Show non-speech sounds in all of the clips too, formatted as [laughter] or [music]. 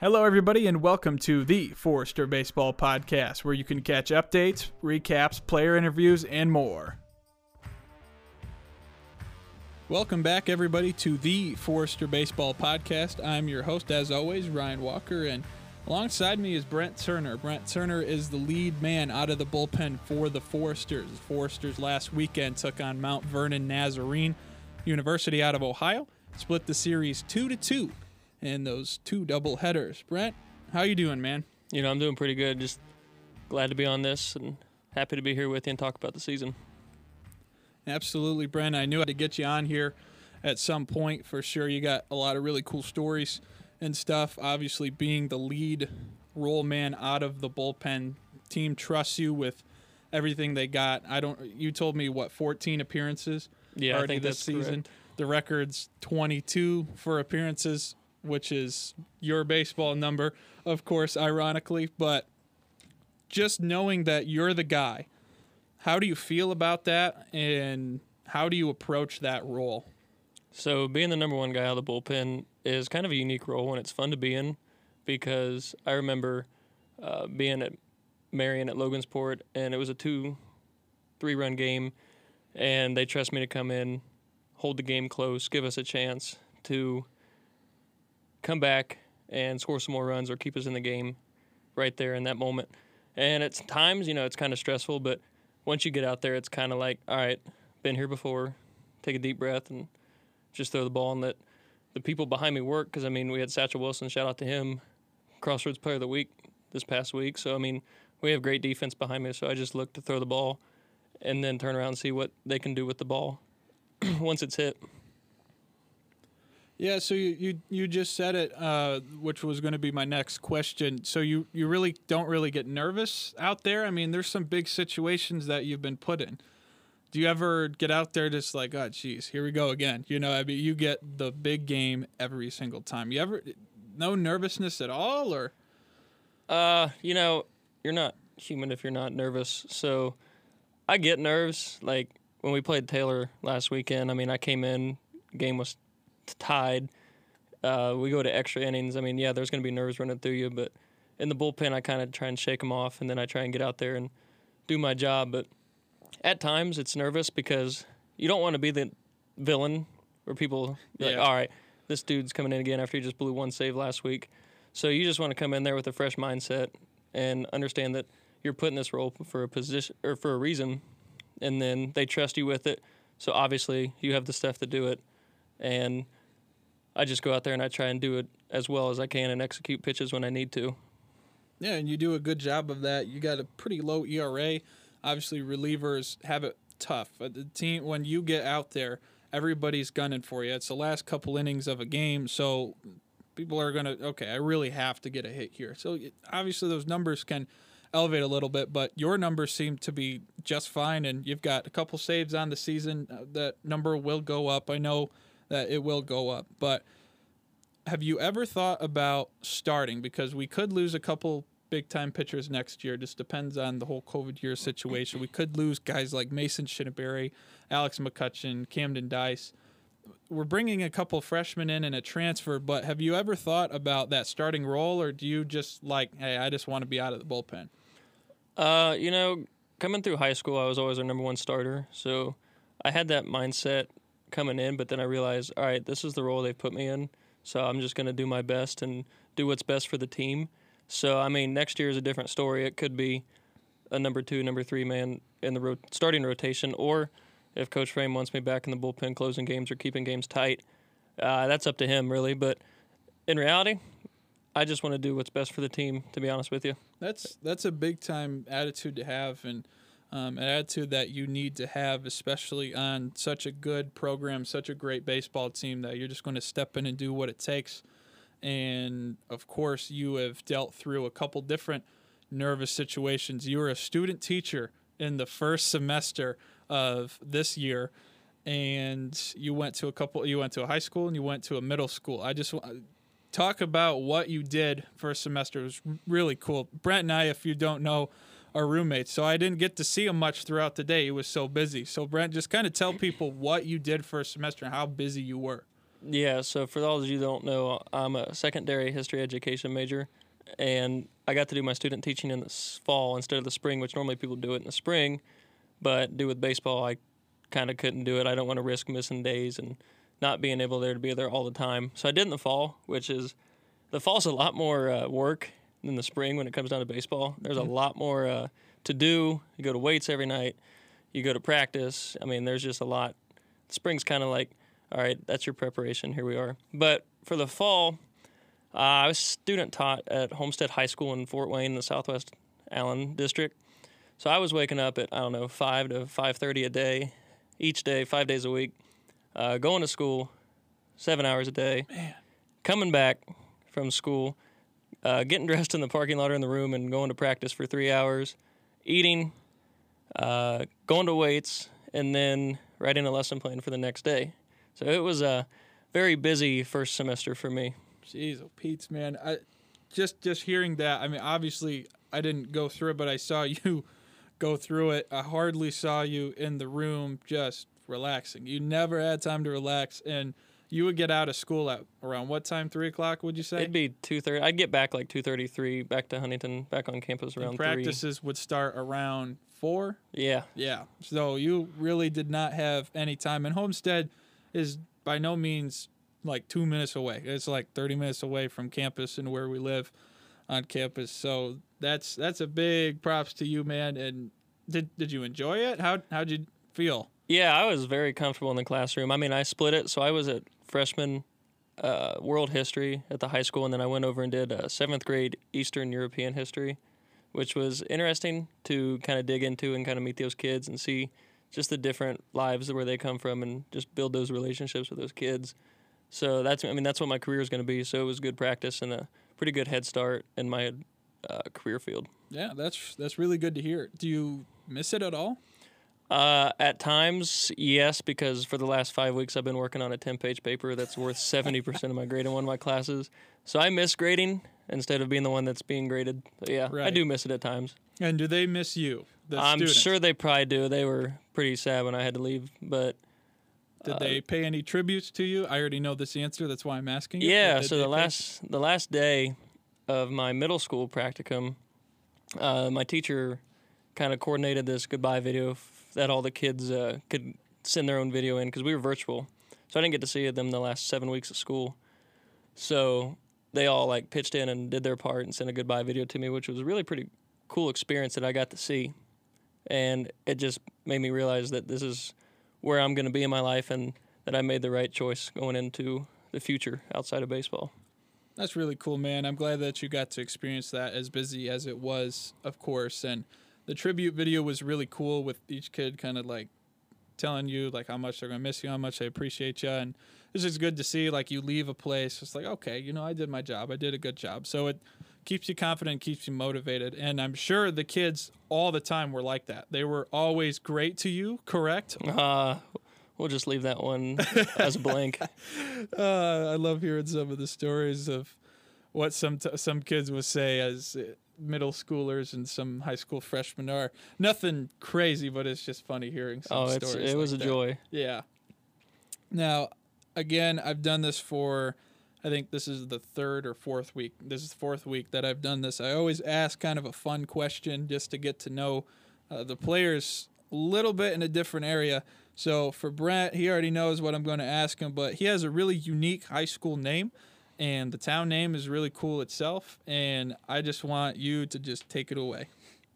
Hello, everybody, and welcome to the Forester Baseball Podcast, where you can catch updates, recaps, player interviews, and more. Welcome back, everybody, to the Forester Baseball Podcast. I'm your host, as always, Ryan Walker, and alongside me is Brent Turner. Brent Turner is the lead man out of the bullpen for the Foresters. The Foresters last weekend took on Mount Vernon Nazarene University out of Ohio, split the series 2 to 2 and those two double headers. Brent, how you doing, man? You know, I'm doing pretty good. Just glad to be on this and happy to be here with you and talk about the season. Absolutely, Brent. I knew I had to get you on here at some point for sure. You got a lot of really cool stories and stuff. Obviously, being the lead role man out of the bullpen, team trusts you with everything they got. I don't. You told me what 14 appearances yeah, already this season. Correct. The record's 22 for appearances which is your baseball number, of course, ironically. But just knowing that you're the guy, how do you feel about that, and how do you approach that role? So being the number one guy out of the bullpen is kind of a unique role and it's fun to be in because I remember uh, being at Marion at Logansport and it was a two, three run game and they trust me to come in, hold the game close, give us a chance to come back and score some more runs or keep us in the game right there in that moment. And at times, you know, it's kind of stressful, but once you get out there, it's kind of like, all right, been here before, take a deep breath and just throw the ball and let the people behind me work. Because I mean, we had Satchel Wilson, shout out to him, Crossroads Player of the Week this past week. So I mean, we have great defense behind me. So I just look to throw the ball and then turn around and see what they can do with the ball [clears throat] once it's hit. Yeah, so you you, you just said it, uh, which was going to be my next question. So you you really don't really get nervous out there. I mean, there's some big situations that you've been put in. Do you ever get out there just like, oh, geez, here we go again? You know, I mean, you get the big game every single time. You ever no nervousness at all, or Uh, you know, you're not human if you're not nervous. So I get nerves. Like when we played Taylor last weekend, I mean, I came in, game was tied. Uh, we go to extra innings. I mean, yeah, there's going to be nerves running through you, but in the bullpen, I kind of try and shake them off, and then I try and get out there and do my job. But at times, it's nervous because you don't want to be the villain where people be like, Yeah. all right, this dude's coming in again after he just blew one save last week. So you just want to come in there with a fresh mindset and understand that you're put in this role for a position or for a reason, and then they trust you with it. So obviously you have the stuff to do it, and I just go out there and I try and do it as well as I can and execute pitches when I need to. Yeah, and you do a good job of that. You got a pretty low ERA. Obviously, relievers have it tough. Uh, The team when you get out there, everybody's gunning for you. It's the last couple innings of a game, so people are gonna okay. I really have to get a hit here. So obviously, those numbers can elevate a little bit, but your numbers seem to be just fine, and you've got a couple saves on the season. Uh, That number will go up. I know that it will go up, but have you ever thought about starting? Because we could lose a couple big time pitchers next year. Just depends on the whole covid year situation. We could lose guys like mason Shinneberry, alex mccutcheon camden dice. We're bringing a couple freshmen in and a transfer but have you ever thought about that starting role or do you just like hey i just want to be out of the bullpen Uh, you know, coming through high school, I was always our number one starter. So I had that mindset coming in, but then I realized, all right, this is the role they've put me in. So I'm just going to do my best and do what's best for the team. So, I mean, next year is a different story. It could be a number two, number three man in the ro- starting rotation, or if Coach Frame wants me back in the bullpen closing games or keeping games tight, uh, that's up to him, really. But in reality, I just want to do what's best for the team, to be honest with you. That's that's a big time attitude to have, and um, an attitude that you need to have, especially on such a good program, such a great baseball team. That you're just going to step in and do what it takes. And of course, you have dealt through a couple different nervous situations. You were a student teacher in the first semester of this year, and you went to a couple. You went to a high school and you went to a middle school. I just talk about what you did a semester. It was really cool. Brent and I, if you don't know, are roommates, so I didn't get to see him much throughout the day. He was so busy. So Brent, just kind of tell people what you did for a semester and how busy you were. Yeah, so for those of you don't know, I'm a secondary history education major, and I got to do my student teaching in the fall instead of the spring, which normally people do it in the spring. But do with baseball, I kind of couldn't do it. I don't want to risk missing days and not being able there to be there all the time. So I did in the fall, which is the fall's a lot more uh, work than the spring when it comes down to baseball. There's a lot more uh, to do. You go to weights every night. You go to practice. I mean, there's just a lot. Spring's kind of like all right, that's your preparation. Here we are. But for the fall, uh, I was student taught at Homestead High School in Fort Wayne, in the Southwest Allen district. So I was waking up at I don't know five to five thirty a day, each day, five days a week, uh, going to school, seven hours a day, Man. coming back from school, uh, getting dressed in the parking lot or in the room, and going to practice for three hours, eating, uh, going to weights, and then writing a lesson plan for the next day. So it was a very busy first semester for me. Jeez, oh Pete's man. I just just hearing that. I mean, obviously I didn't go through it, but I saw [laughs] you go through it. I hardly saw you in the room just relaxing. You never had time to relax, and you would get out of school at around what time? Three o'clock? Would you say? It'd be two thirty. I'd get back like two thirty three, back to Huntington, back on campus And around practices would start around four. Yeah, Yeah. So you really did not have any time. And Homestead is by no means like two minutes away. It's like 30 minutes away from campus and where we live on campus. So that's that's a big props to you, man. And did did you enjoy it? How how'd you feel? Yeah. I was very comfortable in the classroom. I mean, I split it, so I was at freshman uh, world history at the high school, and then I went over and did uh, seventh grade Eastern European history, which was interesting to kind of dig into and kind of meet those kids and see just the different lives where they come from and just build those relationships with those kids. So that's I mean that's what my career is going to be. So it was good practice and a pretty good head start in my uh, career field. Yeah, that's that's really good to hear. Do you miss it at all? Uh, at times, yes, because for the last five weeks I've been working on a ten-page paper that's worth seventy percent of my grade in one of my classes. So I miss grading instead of being the one that's being graded. But yeah, I do miss it at times. And do they miss you? The I'm students? sure they probably do. They were pretty sad when I had to leave, but Did uh, they pay any tributes to you? I already know this answer. That's why I'm asking. you. Yeah, so the pay- last the last day of my middle school practicum, uh, my teacher kind of coordinated this goodbye video that all the kids uh, could send their own video in because we were virtual, so I didn't get to see them the last seven weeks of school. So they all like pitched in and did their part and sent a goodbye video to me, which was a really pretty cool experience that I got to see, and it just made me realize that this is where I'm going to be in my life and that I made the right choice going into the future outside of baseball. That's really cool, man. I'm glad that you got to experience that as busy as it was, of course. And the tribute video was really cool with each kid kind of like telling you like how much they're gonna miss you, how much they appreciate you, and it's just good to see like you leave a place. It's like okay, you know, I did my job, I did a good job. So it keeps you confident, keeps you motivated, and I'm sure the kids all the time were like that. They were always great to you, correct? Uh, we'll just leave that one [laughs] as a blank. Uh, I love hearing some of the stories of what some t- some kids would say as middle schoolers and some high school freshmen are. Nothing crazy, but it's just funny hearing some Oh, it's stories. it was a that. joy. Yeah. Now, again, I've done this for. I think this is the third or fourth week. This is the fourth week that I've done this. I always ask kind of a fun question just to get to know uh, the players a little bit in a different area. So for Brent, he already knows what I'm going to ask him, but he has a really unique high school name, and the town name is really cool itself. And I just want you to just take it away.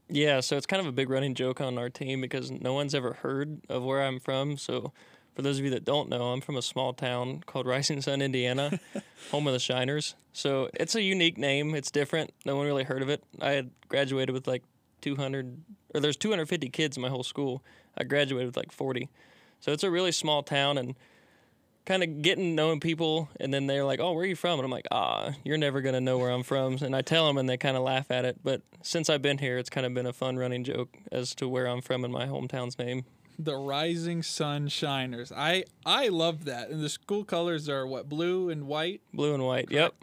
Yeah, so it's kind of a big running joke on our team because no one's ever heard of where I'm from. So for those of you that don't know, I'm from a small town called Rising Sun, Indiana, [laughs] home of the Shiners. So it's a unique name. It's different. No one really heard of it. I had graduated with like 200, or there's 250 kids in my whole school. I graduated with like 40. So it's a really small town and kind of getting knowing people and then they're like oh where are you from and i'm like ah you're never going to know where i'm from and i tell them and they kind of laugh at it but since i've been here it's kind of been a fun running joke as to where i'm from and my hometown's name The Rising Sun Shiners. I I love that. And the school colors are what blue and white. blue and white yep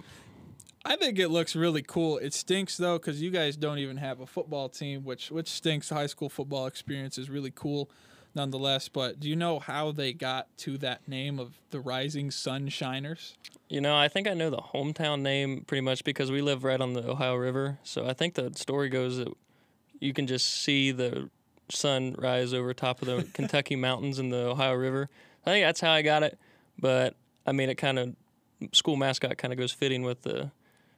I think it looks really cool. It stinks though because you guys don't even have a football team, which which stinks. High school football experience is really cool. Nonetheless. But do you know how they got to that name of the Rising Sun Shiners? You know, I think I know the hometown name pretty much because we live right on the Ohio River. So I think the story goes that you can just see the sun rise over top of the [laughs] Kentucky mountains and the Ohio River. I think that's how I got it. But I mean, it kind of school mascot kind of goes fitting with the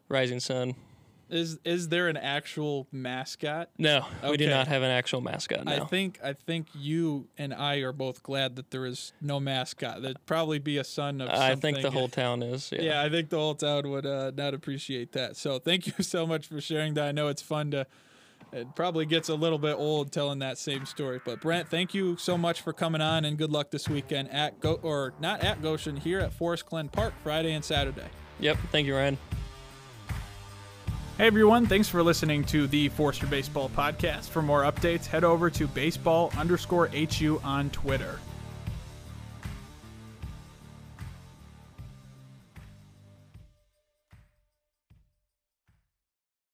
rising sun. Is is there an actual mascot? No, we do not have an actual mascot I think I think you and I are both glad that there is no mascot. There'd probably be a son of. Something. I think the whole town is. Yeah. Yeah, I think the whole town would uh, not appreciate that. So thank you [laughs] so much for sharing that. I know it's fun to. It probably gets a little bit old telling that same story, but Brent, thank you so much for coming on, and good luck this weekend at Go or not at Goshen here at Forest Glen Park Friday and Saturday. Yep. Thank you, Ryan. Hey everyone, thanks for listening to the Forester Baseball Podcast. For more updates, head over to baseball underscore HU on Twitter.